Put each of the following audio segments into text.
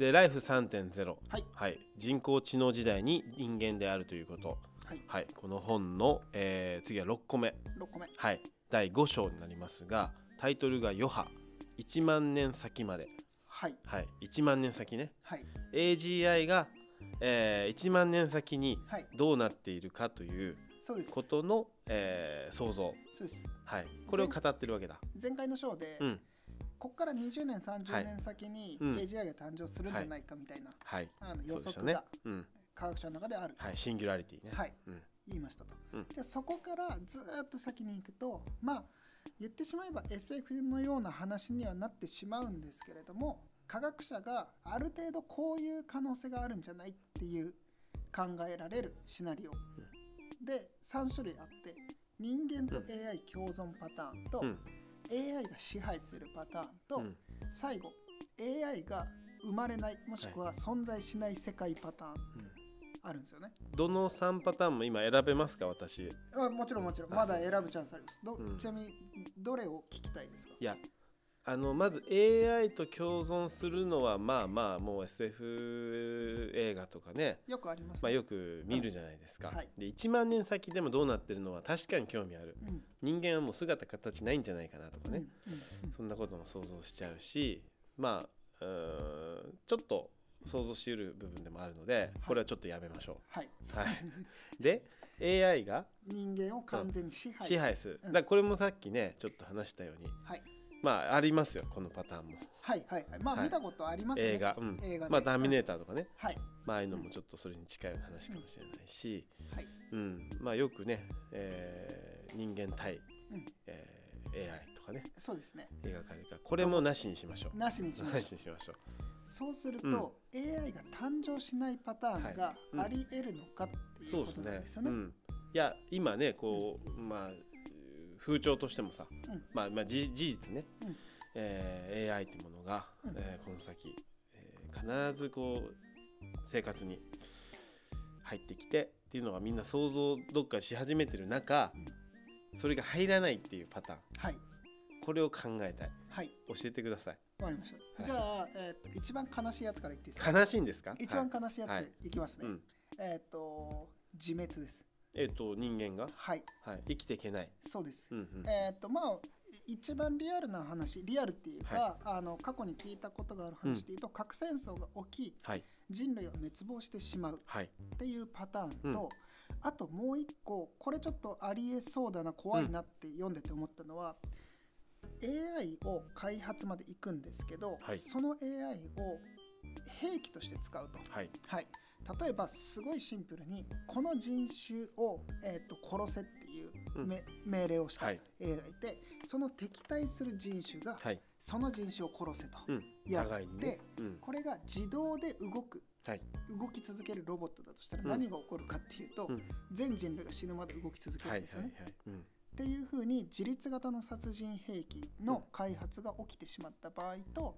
でライフ3.0、はい。はい、人工知能時代に人間であるということ、はい。はい、この本の、えー次は6個目、6個目。はい、第5章になりますがタイトルが「余波1万年先まで」はい。はい、1万年先ね。はい。AGI が、えー1万年先にはい。どうなっているかというそうです。ことの、えー想像、そうです。はい、これを語ってるわけだ。前回の章で、うんここから20年は30い。年先にうん。AGI が誕生するんじゃないかみたいな、はい、あの予測が。うん、科学者の中である、はい、シンギュラリティね。はい。うん、言いましたと、うん。じゃあそこからずーっと先に行くとまあ言ってしまえば SF のような話にはなってしまうんですけれども科学者がある程度こういう可能性があるんじゃないっていう考えられるシナリオ、で3種類あって人間とうん AI 共存パターンと、うん AI が支配するパターンと、うん。最後 AI が生まれないもしくは存在しない世界パターンあるんですよね、どの3パターンも今選べますか私。いあもちろんもちろん。あまだ選ぶチャンスあります。ど、うん。ちなみにどれを聞きたいですか？やあのまず AI と共存するのはまあまあもう SF 映画とかね、よくあります、まあ、よく見るじゃないですか、はい。で1万年先でもどうなってるのは確かに興味ある。うん。人間はもう姿形ないんじゃないかなとかね、うんうんそんなことも想像しちゃうしまあうちょっと想像しうる部分でもあるのでこれはちょっとやめましょはい、う。はい、で AI が人間を完全に支配支配する、うん。だからこれもさっきねちょっと話したようにはいまあありますよこのパターンも。はいはいはい。まあ、はい。見たことありますよね。映画、うん。映画で。まあターミネーターとかね、はい。まあああいうのもちょっとそれに近いような話かもしれないし、はい。うん、まあよくね、えー人間対、うん。えー AI とかね。そうですね。描かれたこれもなしにしましょう。なしにしまなしょう。しにしましょう。そうすると、AI が誕生しないパターンがはい。うん。あり得るのかっていことそううですね。なんですよね。うん、いや今ねこう、まあ風潮としてもさ、うん。まあまあ事事実ね、うん。えー AI ってものが、うん。えーこの先、えー必ずこう生活に入ってきてっていうのがみんな想像どっかし始めてる中、それが入らないっていうパターン。はい。これを考えたい。はい。教えてください。わかりました。はい。じゃあ、えー、と一番悲しいやつから言っていいですか？悲しいんですか？一番はい悲しいやはい。ついきますね。うん。えっ、と自滅です。えっ、と人間が、はい。はい、生きていけない、そうです。うんうんえっ、とまあ一番リアルな話リアルっていうか、あの過去に聞いたことがある話でいうと、核戦争が起きはい。人類が滅亡してしまうはい。っていうパターンと、あともう一個これちょっとありえそうだな怖いなって読んでて思ったのは、AI を開発まで行くんですけど、はい。その AI を兵器として使うと。はい。はい、例えばすごいシンプルにこの人種を、えー、と殺せっていううん。め、命令をしたはい。AI がいてその敵対する人種がはい。その人種を殺せと、うん。やって互いにね、うん、これが自動で動くはい。動き続けるロボットだとしたらうん。何が起こるかっていうと、うん。全人類が死ぬまで動き続けはいるんですよね。はいはい、うん、っていうふうに自律型の殺人兵器の開発が起きてしまった場合と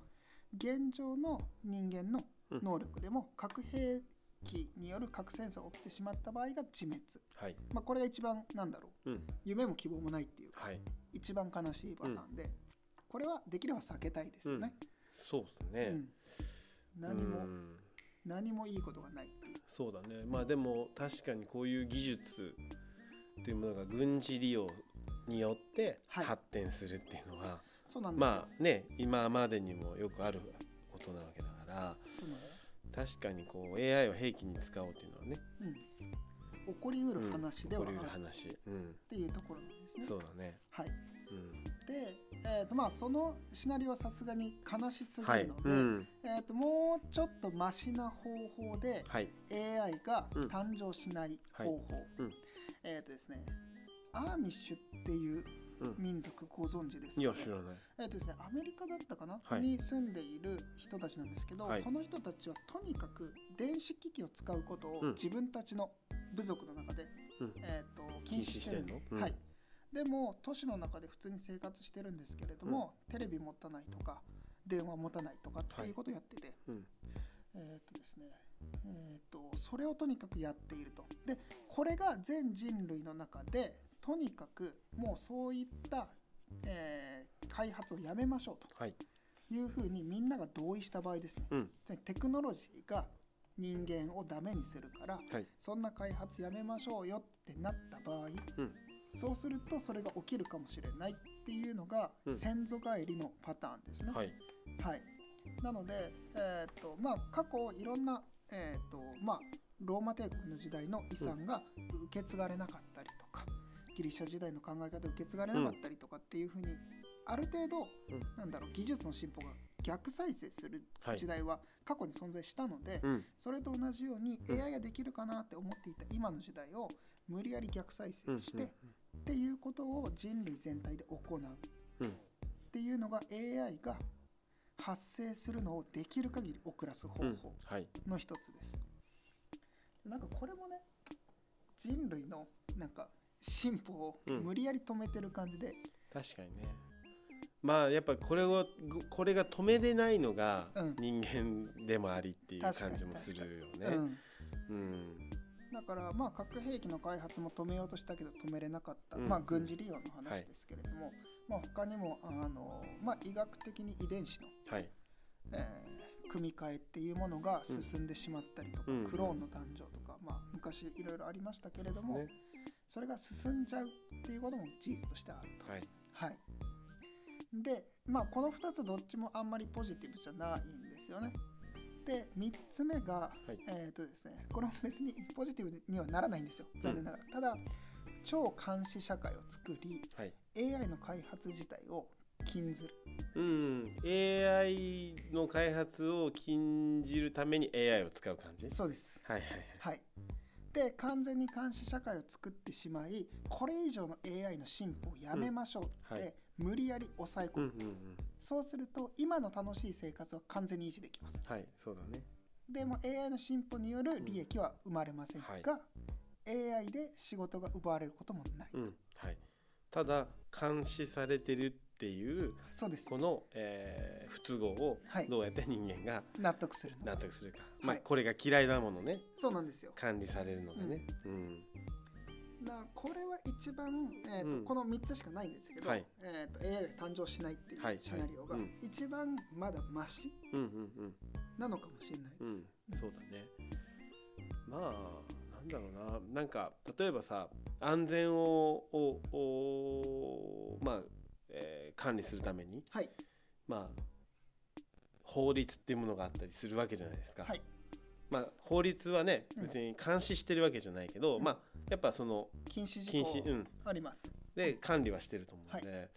現状の人間の能力でも核兵器による核戦争が起きてしまった場合が自滅、はい。まあ、これが一番なんだろう。うん。夢も希望もないっていうかはい。一番悲しいパターンで、これはできれば避けたいですよね。そうですうね、ん。何もうん。何もいいことがないっていう。そうだね。まあでも確かにこういう技術というものが軍事利用によってはい。発展するっていうのは、そうなんですよ。まあね今までにもよくあることなわけだから。そうなんです確かにこう AI を兵器に使おうっていうのはね。うん、起こりうる話ではあるうるっ話、うん、ていうところなんですね。そうだね、はい、うん、で、えーとまあ、そのシナリオはさすがに悲しすぎはい、るので、うん、えー、ともうちょっとマシな方法ではい。AI がうん誕生しない方法、うん。えっ、とですねアーミッシュっていううん民族ご存知ですか、いや知らない。えーとですね、アメリカだったかな、はい。に住んでいる人たちなんですけど、はい。この人たちはとにかく電子機器を使うことをうん。自分たちの部族の中で、うん。えー、と禁止してるの？うん。はい、でも都市の中で普通に生活してるんですけれども、テレビ持たないとか電話持たないとかっていうことをやってて、うん。えっ、とですねえー、とそれをとにかくやっていると。でこれが全人類の中でとにかくもうそういった、えー開発をやめましょうとはい。いうふうにみんなが同意した場合ですね、うん。テクノロジーが人間をダメにするから、はい。そんな開発やめましょうよってなった場合、うん。そうするとそれが起きるかもしれないっていうのがうん。先祖返りのパターンですね。はい。はい、なので、えーとまあ、過去いろんな、えーとまあ、ローマ帝国の時代の遺産が受け継がれなかったりとか、ギリシャ時代の考え方で受け継がれなかったりとかっていうふうに、ある程度、うん。なんだろう技術の進歩が逆再生するはい時代は過去に存在したので、うん。それと同じようにうん。AI ができるかなって思っていた今の時代を無理やり逆再うん生して、っていうことを人類全体で行う。うん。っていうのが AI が発生するのをできる限り遅らす方法はい。の一つです。なんかこれもね人類のなんか進歩をうん。無理やり止めてる感じで、確かにね。まあやっぱこれをこれが止めれないのがうん。人間でもありっていう感じもするようね。ん、うん。だからまあ核兵器の開発も止めようとしたけど止めれなかった、うん。まあ軍事利用の話ですけれども、まあ他にもあの、まあ、医学的に遺伝子のはい。えー組み換えっていうものが進んでしまったりとか、うんクローンの誕生とか、まあ、昔いろいろありましたけれども、ねそれが進んじゃうっていうことも事実としてあると。はい。はい、で、まあ、この2つどっちもあんまりポジティブじゃないんですよね。で3つ目が、はい。えっ、とですねこれも別にポジティブにはならないんですよ。残念ながら。ただ超監視社会を作りはい。AI の開発自体を禁ずる。うん、AI の開発を禁じるために AI を使う感じ？そうです。はいはい。はい、で完全に監視社会を作ってしまいこれ以上の AI の進歩をやめましょうって、うんはい。無理やり抑え込む、はいうんうんうん。そうすると今の楽しい生活は完全に維持できます。はいそうだね。でも AI の進歩による利益は生まれませんが、AI で仕事が奪われることもない、うん。はい。ただ監視されてるっていうそうです。この、えー不都合をはい。どうやって人間が納得するの納得するか、まあはい。これが嫌いなものね。そうなんですよ。管理されるのがね。うん。だからこれは一番、えーとうん。この3つしかないんですけど、はい。えー、と AI が誕生しないっていうはい。シナリオが一番まだマシうんうんうん。なのかもしれないです、うん、そうだね。まあ、なんだろうな、なんか、例えばさ、安全を、ををまあ、えー管理するために、はい。まあ、法律っていうものがあったりするわけじゃないですか。はい。まあ、法律はね、うん。別に監視してるわけじゃないけど、うん。まあ、やっぱその、禁止事禁止、うん、項あります。で管理はしてると思うので、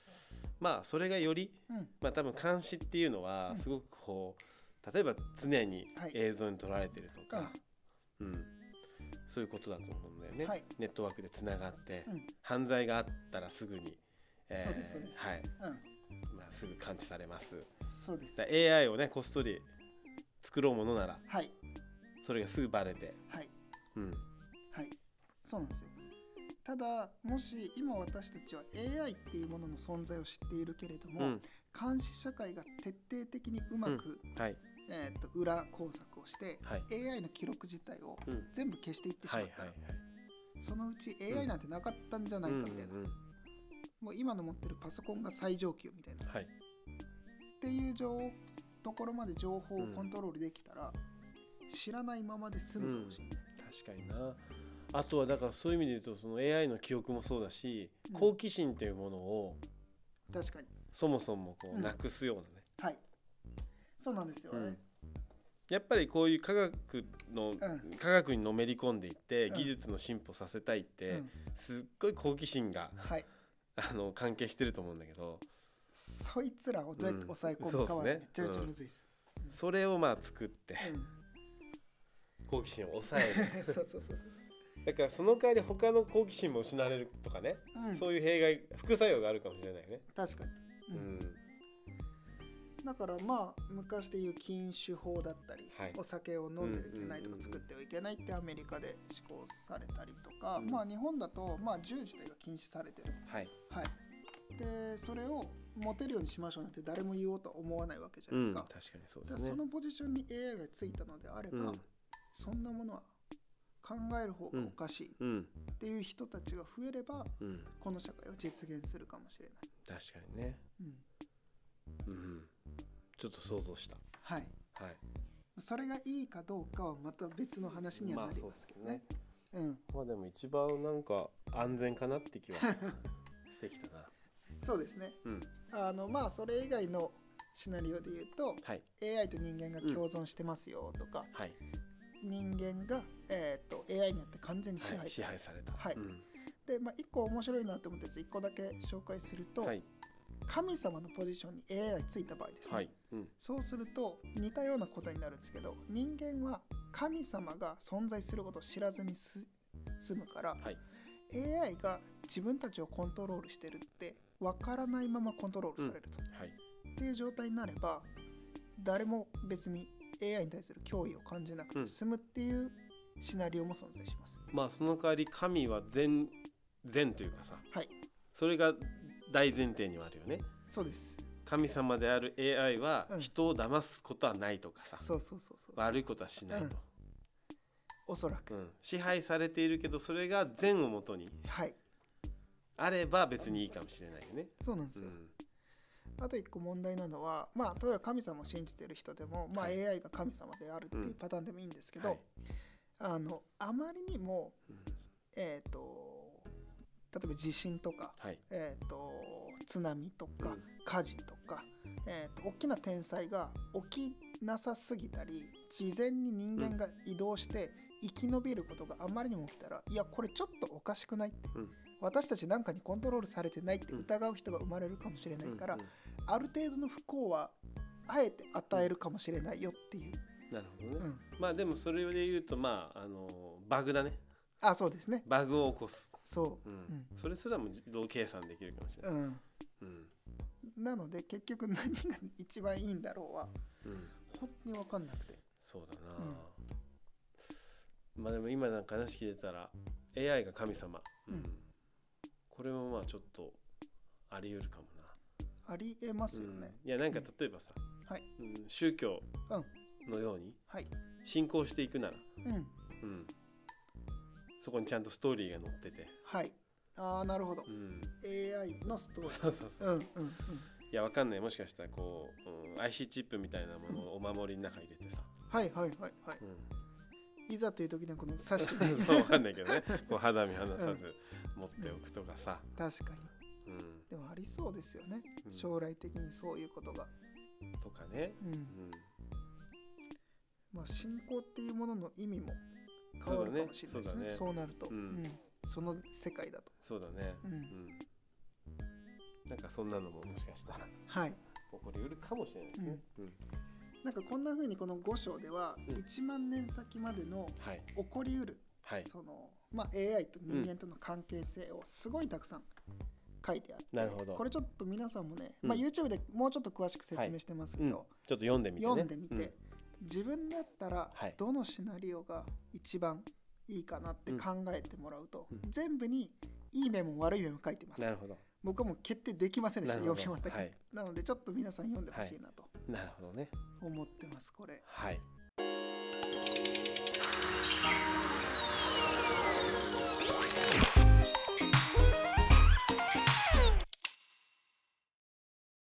まあ、それがより、うん、まあ、多分監視っていうのはうん。すごくこう例えば常にはい。映像に撮られてるとか、ううん。そういうことだと思うんだよね、はい。ネットワークでつながって、うん。犯罪があったらすぐに、えそうですそうです。はい。うん、まあ、すぐ感知されます。そうです。だ AI をねこっそり作ろうものならはい、それがすぐバレて、はい、うん、はい、そうなんですよ。ただ、もし今私たちは AI っていうものの存在を知っているけれども、うん。監視社会が徹底的にうまく、はい。えー、と裏工作をして、はい。AI の記録自体をうん。全部消していってしまったら、そのうち AI なんてなかったんじゃないかみたいな、うんうんうんもう今の持ってるパソコンが最上級みたいな、はい。っていう情ところまで情報をコントロールできたら、知らないままで済むかもしれない。確かにな。あとはだからそういう意味で言うとその AI の記憶もそうだし、うん。好奇心というものを確かに。そもそもこううん。なくすようなね、はい。そうなんですよ。ね。うん。やっぱりこういう科学の、ん。科学にのめり込んでいって、うん。技術の進歩させたいって、うん。すっごい好奇心がはい。あの関係してると思うんだけど。そいつらをどうやって抑え込むかはめちゃめちゃむずいです。それをまあ作ってうん。好奇心を抑える。そうそうそうそうだからその代わり他の好奇心も失われるとかね、そう。うん。そういう弊害副作用があるかもしれないよね。確かに。ううんんだからまあ昔でいう禁酒法だったり、はいお酒を飲んではいけないとうんうんうんうんか作ってはいけないってアメリカで施行されたりとか、うんまあ日本だとまあ銃自体が禁止されてる。はい、はい。でそれを持てるようにしましょうなんて誰も言おうとは思わないわけじゃうん、ないですか。確かにそうですねそ。のポジションに AI がついたのであれば、うんそんなものは考える方がおかしいっうんていう人たちが増えれば、うん、この社会は実現するかもしれない。確かにね。うんうん、ちちょっと想像した。はい。はい。それがいいかどうかはまた別の話にはなりそうますけどね,、ですうん。まあでも一番なんか安全かなって気はしてきたな。そうですね。うん。あのまあそれ以外のシナリオで言うとはい。AI と人間が共存してますよとか、はい、人間が、えー、と AI によって完全に支はい、支配され配された。はい。うん。で、まあ、1個面白いなと思って1個だけ紹介すると、はい神様のポジションに AI がついた場合ですね、はい。うん。そうすると似たようなことになるんですけど人間は神様が存在することを知らずにす済むから、はい。AI が自分たちをコントロールしてるって分からないままコントロールされると、はい。っていう状態になれば誰も別に AI に対する脅威を感じなくて済むっていうシナリオも存在します。まあその代わり神は善善というかさはいそれが大前提にはあるよね。そうです。神様である AI はうん。人を騙すことはないとかさ、そうそうそうそう悪いことはしないと、おそらく、うん。支配されているけどそれが善をもとにはい。あれば別にいいかもしれないよね。そうなんですよ、うん。あと一個問題なのはまあ例えば神様を信じてる人でも、まあ、はい。AI が神様であるっていうパターンでもいいんですけど、はい。あのあまりにもうん。えっ、と例えば地震とか、はい。えー、と津波とか、うん。火事とか、えー、と大きな天災が起きなさすぎたり事前に人間が移動して生き延びることがあまりにも起きたら、いやこれちょっとおかしくないって、うん。私たちなんかにコントロールされてないって疑う人が生まれるかもしれないから、うんうん。ある程度の不幸はあえて与えるかもしれないよっていう、なるほどね、うん。まあでもそれで言うとまああのバグだねあそうですね。バグを起こす、そう。う、ん。うん。それすらも自動計算できるかもしれない、うん、うん。なので結局何が一番いいんだろうはうん、本当に分かんなくて。そうだな、まあでも今なんか話聞いてたら AI が神様、うん。これもまあちょっとあり得るかもな、ありえますよね、うん。いやなんか例えばさ、はい。うん宗教のようにはい。信仰していくなら、うん。うん、そこにちゃんとストーリーが載ってて、はい。ああなるほど。う、ん、AI のストーリー。そうそうそう。うんうんうん。いやわかんない。もしかしたらこう、うん、IC チップみたいなものをお守りの中に入れてさ、はいはいはいはい。うん、いざという時にはこの刺して そうわかんないけどね。こう肌身離さず持っておくとかさ、確かに。うん、でもありそうですよね、うん。将来的にそういうことが。とかね、うん。うん、まあ信仰っていうものの意味も変わるかもしれないですね。そうそうなると、うん。うん。その世界だと。そうだね、うん。うんなんかそんなのももしかしたらはい。起こりうるかもしれないですね、うん。なんかこんな風にこの5章ではうん。1万年先までのはい。起こりうるはい。その、まあ、AI と人間との関係性をすごいたくさん書いてあって、なるほど。これちょっと皆さんもね、うん。まあ、YouTube でもうちょっと詳しく説明してますけうん、ちどょ、っと読んでみてね。読んでみて、自分だったらはい。どのシナリオが一番いいかなって考えてもらうと、うん。全部にいい面も悪い面も書いてます。なるほど。僕はもう決定できませんでした読み終わったけど、はい。なのでちょっと皆さん読んでほしいなとなるほどね。思ってますこれ。はい